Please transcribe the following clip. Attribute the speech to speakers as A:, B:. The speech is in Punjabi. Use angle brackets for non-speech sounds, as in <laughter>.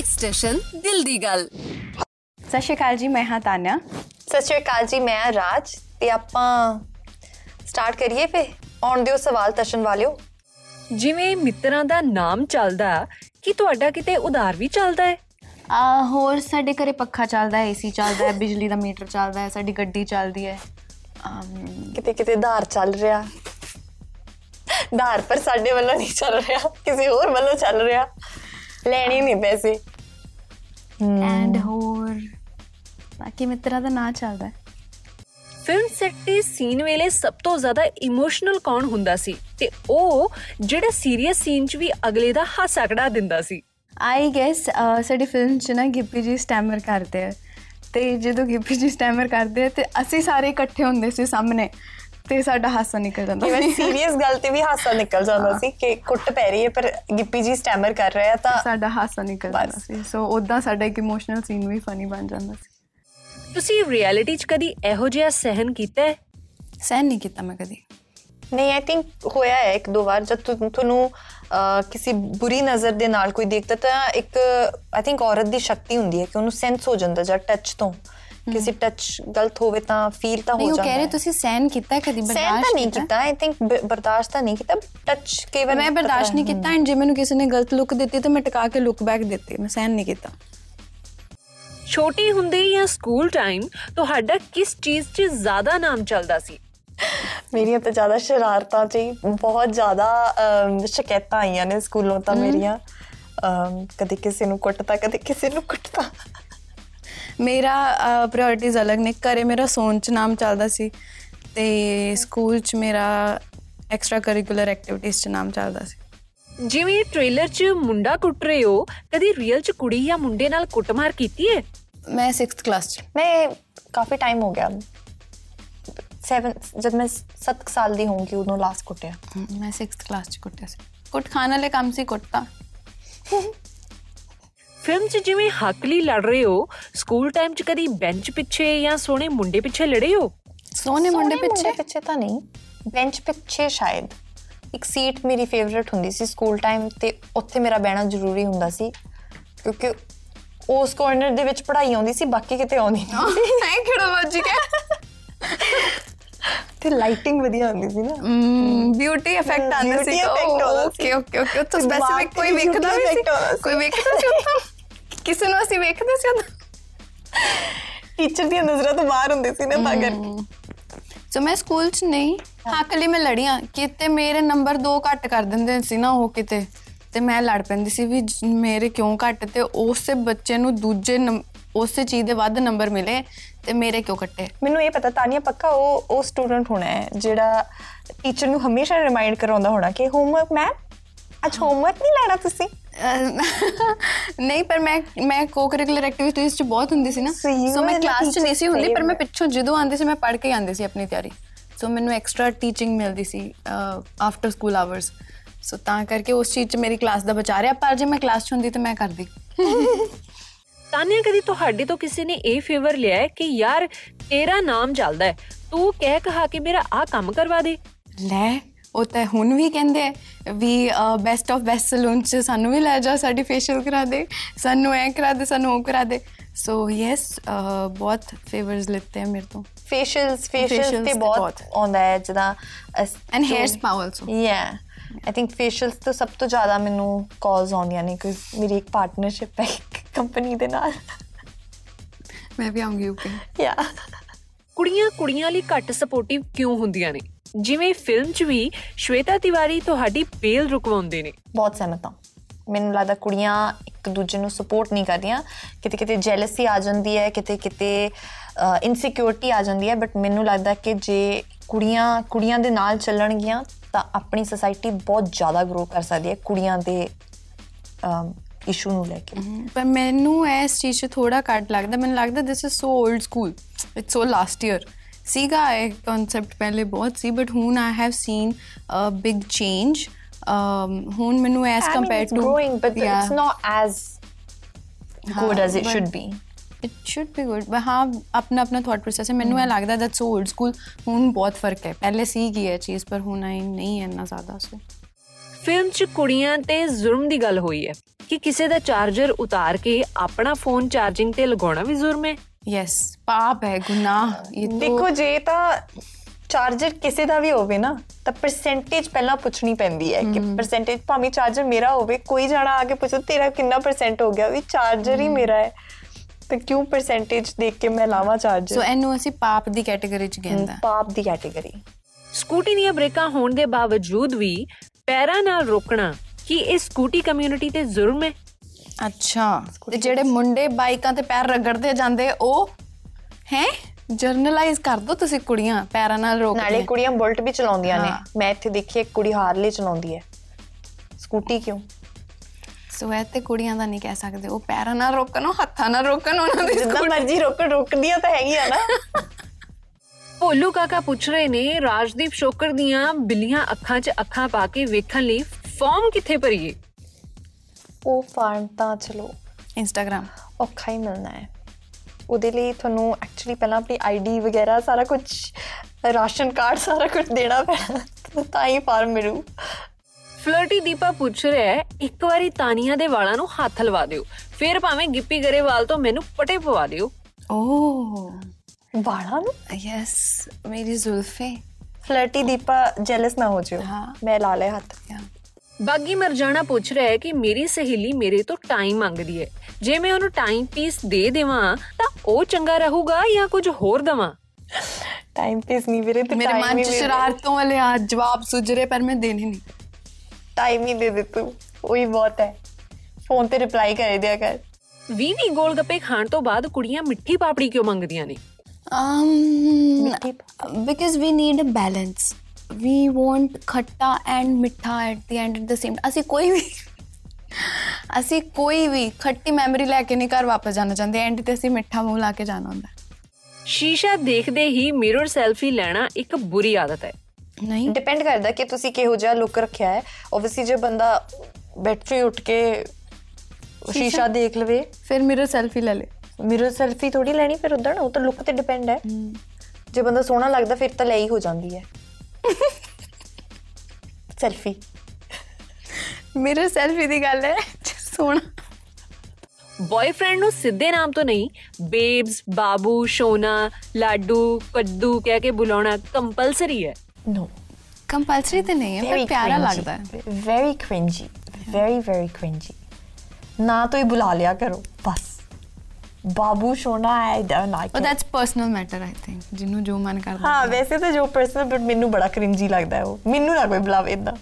A: ਨੈਕਸਟ ਸਟੇਸ਼ਨ ਦਿਲ ਦੀ ਗੱਲ
B: ਸਤਿ ਸ਼੍ਰੀ ਅਕਾਲ ਜੀ ਮੈਂ ਹਾਂ ਤਾਨਿਆ।
C: ਸਤਿ ਸ਼੍ਰੀ ਅਕਾਲ ਜੀ ਮੈਂ ਹਾਂ ਰਾਜ। ਤੇ ਆਪਾਂ ਸਟਾਰਟ ਕਰੀਏ ਫੇ ਆਉਣ ਦਿਓ ਸਵਾਲ ਤਸ਼ਨ ਵਾਲਿਓ।
D: ਜਿਵੇਂ ਮਿੱਤਰਾਂ ਦਾ ਨਾਮ ਚੱਲਦਾ ਕੀ ਤੁਹਾਡਾ ਕਿਤੇ ਉਧਾਰ ਵੀ ਚੱਲਦਾ ਹੈ?
B: ਆ ਹੋਰ ਸਾਡੇ ਘਰੇ ਪੱਖਾ ਚੱਲਦਾ ਹੈ ਏਸੀ ਚੱਲਦਾ ਹੈ ਬਿਜਲੀ ਦਾ ਮੀਟਰ ਚੱਲਦਾ ਹੈ ਸਾਡੀ ਗੱਡੀ ਚੱਲਦੀ ਹੈ।
C: ਕਿਤੇ ਕਿਤੇ ਧਾਰ ਚੱਲ ਰਿਹਾ। ਧਾਰ ਪਰ ਸਾਡੇ ਵੱਲੋਂ ਨਹੀਂ ਚੱਲ ਰਿਹਾ ਕਿਸੇ ਹੋਰ ਵੱਲੋਂ ਚੱਲ ਰਿਹਾ। ਲੈਣੀ ਨਹੀਂ ਪੈਸੇ।
B: ਐਂਡ ਹੋਰ ਬਾਕੀ ਮਿੱਤਰਾਂ ਦਾ ਨਾਂ ਚੱਲਦਾ ਹੈ।
D: ਫਿਲਮ ਸੈੱਟ ਤੇ ਸੀਨ ਵੇਲੇ ਸਭ ਤੋਂ ਜ਼ਿਆਦਾ ਇਮੋਸ਼ਨਲ ਕੌਣ ਹੁੰਦਾ ਸੀ? ਤੇ ਉਹ ਜਿਹੜਾ ਸੀਰੀਅਸ ਸੀਨ 'ਚ ਵੀ ਅਗਲੇ ਦਾ ਹਾਸਾ ਕਢਾ ਦਿੰਦਾ ਸੀ।
B: ਆਈ ਗੈਸ ਸਾਡੀ ਫਿਲਮ 'ਚ ਨਾ ਗਿੱਪੀ ਜੀ ਸਟੈਮਰ ਕਰਦੇ ਆ। ਤੇ ਜਦੋਂ ਗਿੱਪੀ ਜੀ ਸਟੈਮਰ ਕਰਦੇ ਆ ਤੇ ਅਸੀਂ ਸਾਰੇ ਇਕੱਠੇ ਹੁੰਦੇ ਸੀ ਸਾਹਮਣੇ। ਤੇ ਸਾਡਾ ਹਾਸਾ ਨਿਕਲ ਜਾਂਦਾ
C: ਕਿਵੇਂ
B: ਸੀ।
C: ਸੀਰੀਅਸ ਗੱਲ ਤੇ ਵੀ ਹਾਸਾ ਨਿਕਲ ਜਾਂਦਾ ਸੀ ਕਿ ਕੁੱਟ ਪੈ ਰਹੀ ਹੈ ਪਰ ਗਿੱਪੀ ਜੀ ਸਟੈਮਰ ਕਰ ਰਿਹਾ ਤਾਂ
B: ਸਾਡਾ ਹਾਸਾ ਨਿਕਲ ਜਾਂਦਾ। ਸੀ। ਸੋ ਉਦਾਂ ਸਾਡਾ ਇੱਕ ਇਮੋਸ਼ਨਲ ਸੀਨ ਵੀ ਫਨੀ ਬਣ ਜਾਂਦਾ ਸੀ।
D: ਤੁਸੀਂ ਰਿਐਲਿਟੀ 'ਚ ਕਦੀ ਇਹੋ ਜਿਹਾ ਸਹਿਨ ਕੀਤਾ ਹੈ?
B: ਸਹਿਨ ਨਹੀਂ ਕੀਤਾ ਮੈਂ ਕਦੀ।
C: ਨਹੀਂ ਆਈ ਥਿੰਕ ਹੋਇਆ ਹੈ ਇੱਕ ਦੋ ਵਾਰ। ਜਦ ਤੁ- ਤੁਹਾਨੂੰ ਕਿਸੇ ਬੁਰੀ ਨਜ਼ਰ ਦੇ ਨਾਲ ਕੋਈ ਦੇਖਦਾ ਤਾਂ ਇੱਕ ਆਈ ਥਿੰਕ ਔਰਤ ਦੀ ਸ਼ਕਤੀ ਹੁੰਦੀ ਹੈ ਕਿ ਉਹਨੂੰ ਸੈਂਸ ਹੋ ਜਾਂਦਾ ਜਦ ਟੱਚ ਤੋਂ। ਕਿਸੇ ਟੱਚ ਗਲਤ ਹੋਵੇ ਤਾਂ ਫੀਲ ਤਾਂ
B: ਨਹੀਂ
C: ਹੋ
B: ਉਹ
C: ਜਾਂਦਾ
B: ਕਹਿ ਰਹੇ
C: ਹੈ।
B: ਤੁਸੀਂ ਸਹਿਨ ਕੀਤਾ ਹੈ ਕਦੀ
C: ਸਹਿਨ
B: ਬਰਦਾਸ਼ਤ
C: ਤਾਂ ਨਹੀਂ ਕੀਤਾ? ਆਈ ਥਿੰਕ ਬਰਦਾਸ਼ਤ ਤਾਂ ਨਹੀਂ ਕੀਤਾ ਟੱਚ ਕਈ ਵਾਰ
B: ਮੈਂ ਬਰਦਾਸ਼ਤ ਨਹੀਂ ਕੀਤਾ ਐਂਡ ਜੇ ਮੈਨੂੰ ਕਿਸੇ ਨੇ ਗਲਤ ਲੁੱਕ ਦਿੱਤੀ ਤਾਂ ਮੈਂ ਟਿਕਾ ਕੇ ਲੁੱਕ ਬੈਕ ਦਿੱਤੀ ਮੈਂ ਸਹਿਨ ਨਹੀਂ ਕੀਤਾ।
D: ਛੋਟੀ ਹੁੰਦੇ ਜਾਂ ਸਕੂਲ ਟਾਈਮ ਤੁਹਾਡਾ ਕਿਸ ਚੀਜ਼ 'ਚ ਜ਼ਿਆਦਾ ਨਾਮ ਚੱਲਦਾ ਸੀ?
C: ਮੇਰੀਆਂ ਤਾਂ ਜ਼ਿਆਦਾ ਸ਼ਰਾਰਤਾਂ ਚ ਹੀ ਬਹੁਤ ਜ਼ਿਆਦਾ ਸ਼ਿਕਾਇਤਾਂ ਆਈਆਂ ਨੇ ਸਕੂਲੋਂ ਤਾਂ ਮੇਰੀਆਂ। ਕਦੇ ਕਿਸੇ ਨੂੰ ਕੁੱਟਤਾ ਕਦੇ ਕਿਸੇ ਨੂੰ ਕੁੱਟਤਾ।
B: ਮੇਰਾ ਪ੍ਰਾਇੋਰਟੀਜ਼ ਅਲੱਗ ਨੇ। ਘਰੇ ਮੇਰਾ ਸੋਨ ਚ ਨਾਮ ਚੱਲਦਾ ਸੀ ਤੇ ਸਕੂਲ ਚ ਮੇਰਾ ਐਕਸਟਰਾ ਕਰਿਕੂਲਰ ਐਕਟੀਵਿਟੀਜ਼ ਚ ਨਾਮ ਚੱਲਦਾ ਸੀ।
D: ਜਿਵੇਂ ਟ੍ਰੇਲਰ 'ਚ ਮੁੰਡਾ ਕੁੱਟ ਰਹੇ ਹੋ ਕਦੀ ਰੀਅਲ 'ਚ ਕੁੜੀ ਜਾਂ ਮੁੰਡੇ ਨਾਲ ਕੁੱਟਮਾਰ ਕੀਤੀ ਹੈ
B: ਮੈਂ 6th ਕਲਾਸ ਚ।
C: ਮੈਂ ਕਾਫੀ ਟਾਈਮ ਹੋ ਗਿਆ। 7 ਜਦ ਮੈਂ 7 ਸਾਲ ਦੀ ਹੋਊਂਗੀ ਉਦੋਂ ਲਾਸਟ ਕੁੱਟਿਆ।
B: ਮੈਂ 6th ਕਲਾਸ ਚ ਕੁੱਟਿਆ ਸੀ। ਕੁੱਟ ਖਾਣ ਵਾਲੇ ਕੰਮ ਸੀ ਕੁੱਟਤਾ। <laughs>
D: ਫਿਲਮ 'ਚ ਜਿਵੇਂ ਹੱਕ ਲਈ ਲੜ ਰਹੇ ਹੋ ਸਕੂਲ ਟਾਈਮ 'ਚ ਕਦੀ ਬੈਂਚ ਪਿੱਛੇ ਜਾਂ ਸੋਹਣੇ ਮੁੰਡੇ ਪਿੱਛੇ ਲੜੇ ਹੋ?
B: ਸੋਹਣੇ ਮੁੰਡੇ ਪਿੱਛੇ?
C: ਪਿੱਛੇ ਤਾਂ ਨਹੀਂ ਬੈਂਚ ਪਿੱਛੇ ਸ਼ਾਇਦ। ਇੱਕ ਸੀਟ ਮੇਰੀ ਫੇਵਰਿਟ ਹੁੰਦੀ ਸੀ ਸਕੂਲ ਟਾਈਮ ਤੇ ਉੱਥੇ ਮੇਰਾ ਬਹਿਣਾ ਜ਼ਰੂਰੀ ਹੁੰਦਾ ਸੀ ਕਿਉਂਕਿ ਉਸ ਕਾਰਨਰ ਦੇ ਵਿੱਚ ਪੜ੍ਹਾਈ ਆਉਂਦੀ ਸੀ ਬਾਕੀ ਕਿਤੇ ਆਉਂਦੀ <laughs> ਨਹੀਂ
B: ਮੈਂ ਕਿਹੜਾ ਲੌਜੀਕ ਹੈ?
C: ਤੇ ਲਾਈਟਿੰਗ ਵਧੀਆ ਹੁੰਦੀ ਸੀ ਨਾ।
B: ਬਿਊਟੀ ਇਫੈਕਟ ਆਉਂਦਾ ਸੀ। ਓਕੇ ਓਕੇ ਓਕੇ ਤਾਂ ਸਪੈਸੀਫਿਕ ਕੋਈ ਵੇਖਦਾ ਵੀ ਸੀ। ਕੋਈ ਵੇਖਦਾ ਸੀ ਉੱਥੋਂ? ਕਿਸੇ ਨੂੰ ਅਸੀਂ ਵੇਖਦੇ ਸੀ ਉਦੋਂ।
C: ਟੀਚਰ ਦੀਆਂ ਨਜ਼ਰਾਂ ਤੋਂ ਬਾਹਰ ਹੁੰਦੇ ਸੀ ਨਾ ਤਾਂ ਕਰਕੇ
B: ਸੋ ਮੈਂ ਸਕੂਲ 'ਚ ਨਹੀਂ। ਹੱਕ ਲਈ ਮੈਂ ਲੜੀਆਂ। ਕਿਤੇ ਮੇਰੇ ਨੰਬਰ 2 ਘੱਟ ਕਰ ਦਿੰਦੇ ਸੀ ਨਾ ਉਹ ਕਿਤੇ। ਤੇ ਮੈਂ ਲੜ ਪੈਂਦੀ ਸੀ ਵੀ ਮੇਰੇ ਕਿਉਂ ਘੱਟ? ਤੇ ਉਸੇ ਬੱਚੇ ਨੂੰ ਦੂਜੇ ਉਸੇ ਚੀਜ਼ ਦੇ ਵੱਧ ਨੰਬਰ ਮਿਲੇ ਤੇ ਮੇਰੇ ਕਿਉਂ ਕੱਟੇ?
C: ਮੈਨੂੰ ਇਹ ਪਤਾ ਤਾਨੀਆ ਪੱਕਾ ਉਹ ਉਹ ਸਟੂਡੈਂਟ ਹੋਣਾ ਹੈ ਜਿਹੜਾ ਟੀਚਰ ਨੂੰ ਹਮੇਸ਼ਾ ਰਿਮਾਈਂਡ ਕਰਾਉਂਦਾ ਹੋਣਾ ਕਿ ਹੋਮਵਰਕ ਮੈਮ ਅੱਜ ਹੋਮਵਰਕ ਨਹੀਂ ਲੈਣਾ ਤੁਸੀਂ?
B: ਨਹੀਂ ਪਰ ਮੈਂ ਮੈਂ ਕੋ ਕਰਿਕੂਲਰ ਐਕਟੀਵਿਟੀਜ਼ 'ਚ ਬਹੁਤ ਹੁੰਦੀ ਸੀ ਨਾ। ਸੋ ਮੈਂ ਕਲਾਸ 'ਚ ਨਹੀਂ ਸੀ ਹੁੰਦੀ ਪਰ ਮੈਂ. ਪਿੱਛੋਂ ਜਦੋਂ ਆਉਂਦੀ ਸੀ ਮੈਂ ਪੜ੍ਹ ਕੇ ਆਉਂਦੀ ਸੀ ਆਪਣੀ ਤਿਆਰੀ। ਸੋ ਮੈਨੂੰ ਐਕਸਟਰਾ ਟੀਚਿੰਗ ਮਿਲਦੀ ਸੀ ਆਫਟਰ ਸਕੂਲ ਆਵਰਸ ਸੋ ਤਾਂ ਕਰਕੇ ਉਸ ਚੀਜ਼ 'ਚ ਮੇਰੀ ਕਲਾਸ ਦਾ ਬਚਾ ਰਿਹਾ ਪਰ ਜੇ ਮੈਂ ਕਲਾਸ 'ਚ ਹੁੰਦੀ ਤਾਂ ਮੈਂ ਕਰਦੀ।
D: ਤਾਨਿਆ ਕਦੀ ਤੁਹਾਡੇ ਤੋਂ ਕਿਸੇ ਨੇ ਇਹ ਫੇਵਰ ਲਿਆ ਹੈ ਕਿ ਯਾਰ ਤੇਰਾ ਨਾਮ ਚੱਲਦਾ ਹੈ ਤੂੰ ਕਹਿ ਕਹਾ ਕੇ ਮੇਰਾ ਆਹ ਕੰਮ ਕਰਵਾ ਦੇ?
B: ਲੈ ਉਹ ਤਾਂ ਹੁਣ ਵੀ ਕਹਿੰਦੇ ਆ ਵੀ ਬੈਸਟ ਆਫ ਬੈਸਟ ਸਲੂਨ 'ਚ ਸਾਨੂੰ ਵੀ ਲੈ ਜਾ ਸਾਡੀ ਫੇਸ਼ੀਅਲ ਕਰਾ ਦੇ। ਸਾਨੂੰ ਐ ਕਰਾ ਦੇ ਸਾਨੂੰ ਉਹ ਕਰਾ ਦੇ। ਸੋ ਯੈਸ ਬਹੁਤ ਫੇਵਰਸ ਲਿੱਤੇ ਆ ਮੇਰੇ ਤੋਂ।
C: ਫੇਸ਼ੀਅਲਸ
B: Facials
C: ਫੇਸ਼ੀਅਲਸ ਤੇ ਬਹੁਤ। ਆਉਂਦਾ ਹੈ ਜਿਹਦਾ
B: ਐਂਡ ਹੇਅਰ ਸਪਾ ਆਲਸੋ
C: ਯਾ ਆਈ ਥਿੰਕ ਫੇਸ਼ੀਅਲਸ ਤੋਂ ਸਭ ਤੋਂ ਜ਼ਿਆਦਾ ਮੈਨੂੰ ਕਾਲਸ ਆਉਂਦੀਆਂ ਨੇ ਕਿ ਮੇਰੀ ਇੱਕ ਪਾਰਟਨਰਸ਼ਿਪ ਹੈ ਕੰਪਨੀ ਦੇ ਨਾਲ।
B: ਮੈਂ ਵੀ ਆਉਂਗੀ ਓਕੇ
C: ਯਾ
D: ਕੁੜੀਆਂ ਕੁੜੀਆਂ ਲਈ ਘੱਟ ਸਪੋਰਟਿਵ ਕਿਉਂ ਹੁੰਦੀਆਂ ਨੇ? ਜਿਵੇਂ ਫਿਲਮ 'ਚ ਵੀ ਸ਼ਵੇਤਾ ਤਿਵਾਰੀ ਤੁਹਾਡੀ ਬੇਲ ਰੁਕਵਾਉਂਦੇ ਨੇ।
C: ਬਹੁਤ ਸਹਿਮਤ ਹਾਂ। ਮੈਨੂੰ ਲੱਗਦਾ ਕੁੜੀਆਂ ਇੱਕ ਦੂਜੇ ਨੂੰ ਸਪੋਰਟ ਨਹੀਂ ਕਰਦੀਆਂ। ਕਿਤੇ ਕਿਤੇ ਜੈਲਸੀ ਆ ਜਾਂਦੀ ਹੈ ਕਿਤੇ ਕਿਤੇ ਇਨਸਿਕਿਉਰਿਟੀ ਆ ਜਾਂਦੀ ਹੈ। ਬਟ ਮੈਨੂੰ ਲੱਗਦਾ ਕਿ ਜੇ ਕੁੜੀਆਂ ਕੁੜੀਆਂ ਦੇ ਨਾਲ ਚੱਲਣਗੀਆਂ ਤਾਂ ਆਪਣੀ ਸੋਸਾਇਟੀ ਬਹੁਤ ਜ਼ਿਆਦਾ ਗਰੋ ਕਰ ਸਕਦੀ ਹੈ ਕੁੜੀਆਂ ਦੇ ਇਸ਼ੂ ਨੂੰ ਲੈ ਕੇ।
B: ਪਰ ਮੈਨੂੰ ਇਸ ਚੀਜ਼ 'ਚ ਥੋੜਾ ਘੱਟ ਲੱਗਦਾ। ਮੈਨੂੰ ਲੱਗਦਾ this is so old school it's so last year ਸੀਗਾ ਇਹ ਕਨਸੈਪਟ ਪਹਿਲੇ ਬਹੁਤ ਸੀ ਬਟ ਹੁਣ I have seen a big change ਹੁਣ ਮੈਨੂੰ as compare to
C: it's not as good
B: ਹਾਂ,
C: as it
B: but-
C: should be.
B: It should be good but ਹਾਂ ਆਪਣਾ ਆਪਣਾ ਥਾਟ ਪ੍ਰੋਸੈਸ ਹੈ ਮੈਨੂੰ ਇਹ ਲੱਗਦਾ ਦੈਟਸ ਸੋ 올ਡ ਸਕੂਲ ਹੁਣ ਬਹੁਤ ਫ਼ਰਕ ਹੈ ਪਹਿਲੇ ਸੀ ਕੀ ਹੈ ਚੀਜ਼ ਪਰ ਹੁਣ ਆਈ ਨਹੀਂ ਹੈ ਇੰਨਾ ਜ਼ਿਆਦਾ ਸੋ
D: ਫਿਲਮ 'ਚ ਕੁੜੀਆਂ ਤੇ ਜ਼ੁਲਮ ਦੀ ਗੱਲ ਹੋਈ ਹੈ ਕਿ ਕਿਸੇ ਦਾ ਚਾਰਜਰ ਉਤਾਰ ਕੇ ਆਪਣਾ ਫੋਨ ਚਾਰਜਿੰਗ ਤੇ ਲਗਾਉਣਾ ਵੀ ਜ਼ੁਰਮ ਹੈ
B: ਯੈਸ ਪਾਪ ਹੈ ਗੁਨਾਹ ਇਹ ਤਾਂ
C: ਦੇਖੋ ਜੇ ਤਾਂ ਚਾਰਜਰ ਕਿਸੇ ਦਾ ਵੀ ਹੋਵੇ ਨਾ ਤਾਂ ਪਰਸੈਂਟੇਜ ਪਹਿਲਾਂ ਪੁੱਛਣੀ ਪੈਂਦੀ ਹੈ ਕਿ ਪਰਸੈਂਟੇਜ ਭਾਵੇਂ ਚਾਰਜਰ ਮੇਰਾ ਹੋਵੇ ਕੋਈ ਜਣਾ ਆ ਕੇ ਪੁੱਛੋ ਤੇਰਾ ਕਿੰਨਾ ਪਰਸੈਂਟ ਹੋ ਗਿਆ? ਵੀ ਚਾਰਜਰ ਹੀ ਮੇਰਾ ਹੈ। ਤਾਂ ਕਿਉਂ ਪਰਸੈਂਟੇਜ ਦੇਖ ਕੇ ਮੈਂ ਲਾਵਾਂ ਚਾਰਜਰ ਸੋ
B: ਇਹਨੂੰ ਅਸੀਂ ਪਾਪ ਦੀ ਕੈਟਾਗਰੀ ਚ ਕਹਿੰਦਾ।
C: ਪਾਪ ਦੀ ਕੈਟਾਗਰੀ
D: ਸਕੂਟੀ ਦੀਆਂ ਬ੍ਰੇਕਾਂ ਹੋਣ ਦੇ ਬਾਵਜੂਦ ਵੀ ਪੈਰਾਂ ਨਾਲ ਰੋਕਣਾ ਕੀ ਇਹ ਸਕੂਟੀ ਕਮਿਊਨਿਟੀ ਤੇ ਜ਼ੁਰਮ ਹੈ?
B: ਅੱਛਾ। ਤੇ ਜਿਹੜੇ ਮੁੰਡੇ ਬਾਈਕਾਂ ਤੇ ਪੈਰ ਰਗੜਦੇ ਜਾਂਦੇ ਉਹ ਹੈ? ਜਰਨਲਾਈਜ਼ ਕਰ ਦੋ ਤੁਸੀਂ ਕੁੜੀਆਂ ਪੈਰਾਂ ਨਾਲ
C: ਨਾਲੇ
B: ਰੋਕਦੀਆਂ
C: ਕੁੜੀਆਂ ਬੁਲਟ ਵੀ ਚਲਾਉਂਦੀਆਂ ਨੇ। ਮੈਂ ਇੱਥੇ ਦੇਖੀ ਇੱਕ ਕੁੜੀ ਹਾਰਲੇ ਚਲਾਉਂਦੀ ਹੈ। ਸਕੂਟੀ ਕਿਉਂ?
B: ਸੋ ਇਹ ਤੇ ਕੁੜੀਆਂ ਦਾ ਨਹੀਂ ਕਹਿ ਸਕਦੇ। ਉਹ ਪੈਰਾਂ ਨਾਲ ਰੋਕਣ ਉਹ ਹੱਥਾਂ ਨਾਲ ਰੋਕਣ ਉਹਨਾਂ ਦੀ
C: ਜਿੱਦਾਂ ਮਰਜ਼ੀ ਰੋਕ ਰੋਕਦੀਆਂ ਤਾਂ ਹੈਗੀਆਂ ਨਾ।
D: ਭੋਲੂ ਕਾਕਾ ਪੁੱਛ ਰਹੇ ਨੇ ਰਾਜਦੀਪ ਸ਼ੋਕਰ ਦੀਆਂ ਬਿੱਲੀਆਂ ਅੱਖਾਂ 'ਚ ਅੱਖਾਂ ਪਾ ਕੇ ਵੇਖਣ ਲਈ ਫਾਰਮ ਕਿੱਥੇ ਭਰੀਏ?
C: ਉਹ ਫਾਰਮ ਤਾਂ ਚਲੋ
B: ਇੰਸਟਾਗ੍ਰam
C: ਔਖਾ ਹੀ ਮਿਲਣਾ ਹੈ। ਉਹਦੇ ਲਈ ਤੁਹਾਨੂੰ ਐਕਚੁਅਲੀ ਪਹਿਲਾਂ ਆਪਣੀ ਆਈਡੀ ਵਗੈਰਾ ਸਾਰਾ ਕੁਝ ਰਾਸ਼ਨ ਕਾਰਡ ਸਾਰਾ ਕੁਝ ਦੇਣਾ ਪੈਣਾ ਤਾਂ ਹੀ ਫਾਰਮ ਮਿਲੂ।
D: ਫਲਰਟੀ ਦੀਪਾ ਪੁੱਛ ਰਿਹਾ ਹੈ ਇੱਕ ਵਾਰੀ ਤਾਨੀਆਂ ਦੇ ਵਾਲਾਂ ਨੂੰ ਹੱਥ ਲਵਾ ਦਿਓ ਫਿਰ ਭਾਵੇਂ ਗਿੱਪੀ ਗਰੇਵਾਲ ਤੋਂ ਮੈਨੂੰ ਪਟੇ ਪਵਾ ਦਿਓ।
B: ਓਹ।
C: ਵਾਲਾਂ ਨੂੰ?
B: ਯੈਸ ਮੇਰੀ ਜ਼ੁਲਫੇ।
C: ਫਲਰਟੀ ਦੀਪਾ ਜੈਲਸ ਨਾ ਹੋ ਜਿਓ। ਮੈਂ ਲਾ ਲਿਆ ਹੱਥ।
D: ਬਾਗੀ ਮਰਜਾਣਾ ਪੁੱਛ ਰਿਹਾ ਹੈ ਕਿ ਮੇਰੀ ਸਹੇਲੀ ਮੇਰੇ ਤੋਂ ਟਾਈਮ ਮੰਗਦੀ ਹੈ। ਜੇ ਮੈਂ ਉਹਨੂੰ ਟਾਈਮ ਪੀਸ ਦੇ ਦੇਵਾਂ ਤਾਂ ਉਹ ਚੰਗਾ ਰਹੂਗਾ ਜਾਂ ਕੁਝ ਹੋਰ ਦਵਾਂ?
C: ਟਾਈਮ ਪੀਸ ਨਹੀਂ ਵੀਰੇ ਤੇ
B: ਮੇਰੇ ਮਨ ਚ ਸ਼ਰਾਰਤੋਂ ਵਾਲੇ ਆ ਜਵਾਬ ਸੁਝ ਰਹੇ ਪਰ ਮੈਂ ਦੇਣੇ ਨਹੀਂ।
C: ਟਾਈਮ ਹੀ ਦੇ ਦੇ ਤੂੰ ਉਹੀ ਬਹੁਤ ਹੈ। ਫੋਨ ਤੇ ਰਿਪਲਾਈ ਕਰ ਦਿਆ ਕਰ।
D: ਵੀ ਵੀ ਗੋਲ ਗੱਪੇ ਖਾਣ ਤੋਂ ਬਾਅਦ ਕੁੜੀਆਂ ਮਿੱਠੀ ਪਾਪੜੀ ਕਿਉਂ ਮੰਗਦੀਆਂ ਨੇ?
B: um because we need a balance we want ਖੱਟਾ and ਮਿੱਠਾ at the end at the same. ਅਸੀਂ ਕੋਈ ਵੀ ਅਸੀਂ ਕੋਈ ਵੀ ਖੱਟੀ ਮੈਮਰੀ ਲੈ ਕੇ ਨਹੀਂ ਘਰ ਵਾਪਸ ਜਾਣਾ ਚਾਹੁੰਦੇ ਐਂਡ ਤੇ ਅਸੀਂ ਮਿੱਠਾ ਮੂੰਹ ਲਾ ਕੇ ਜਾਣਾ ਹੁੰਦਾ
D: ਸ਼ੀਸ਼ਾ ਦੇਖਦੇ ਹੀ ਮਿਰਰ ਸੈਲਫੀ ਲੈਣਾ ਇੱਕ ਬੁਰੀ ਆਦਤ ਹੈ।
B: ਨਹੀਂ।
C: ਡਿਪੈਂਡ ਕਰਦਾ ਕਿ ਤੁਸੀਂ ਕਿਹੋ ਜਿਹਾ ਲੁੱਕ ਰੱਖਿਆ ਹੈ। ਆਬਵੀਅਸਲੀ ਜੇ ਬੰਦਾ ਬੈਟਰੀ ਉੱਠ ਕੇ ਸ਼ੀਸ਼ਾ ਦੇਖ ਲਵੇ।
B: ਫਿਰ ਮਿਰਰ ਸੈਲਫੀ ਲੈ ਲੈ।
C: ਮਿਰਰ ਸੈਲਫੀ ਥੋੜੀ ਲੈਣੀ ਫਿਰ ਉਦੋਂ ਉਹ ਤਾਂ ਲੁੱਕ ਤੇ ਡਿਪੈਂਡ ਹੈ। ਜੇ ਬੰਦਾ ਸੋਹਣਾ ਲੱਗਦਾ ਫਿਰ ਤਾਂ ਲੈ ਹੀ ਹੋ ਜਾਂਦੀ ਹੈ। ਸੈਲਫੀ
B: ਮਿਰਰ ਸੈਲਫੀ ਦੀ ਗੱਲ ਹੈ। ਸੋਹਣਾ
D: ਬॉयਫ੍ਰੈਂਡ ਨੂੰ ਸਿੱਧੇ ਨਾਮ ਤੋਂ ਨਹੀਂ ਬੇਬਸ ਬਾਬੂ ਸ਼ੋਨਾ ਲਾਡੂ ਕੱਦੂ ਕਹਿ ਕੇ ਬੁਲਾਉਣਾ ਕੰਪਲਸਰੀ ਹੈ।
C: ਨੋ
B: ਕੰਪਲਸਰੀ ਤੇ ਨਹੀਂ ਹੈ ਪਰ ਪਿਆਰਾ ਲੱਗਦਾ ਹੈ।
C: Very cringy very very cringy ਨਾ ਤੋਂ ਹੀ ਬੁਲਾ ਲਿਆ ਕਰੋ ਬਸ। ਬਾਬੂ ਸੋਨਾ I don't like
B: but that's personal matter i think. ਜਿਹਨੂੰ ਜੋ ਮਨ ਕਰਦਾ
C: ਹਾਂ ਵੈਸੇ ਤਾਂ ਜੋ ਪਰਸਨਲ ਬਟ ਮੈਨੂੰ ਬੜਾ ਕ੍ਰਿੰਜੀ ਲੱਗਦਾ ਹੈ ਉਹ ਮੈਨੂੰ ਨਾ ਕੋਈ ਬੁਲਾਵੇ ਇਦਾਂ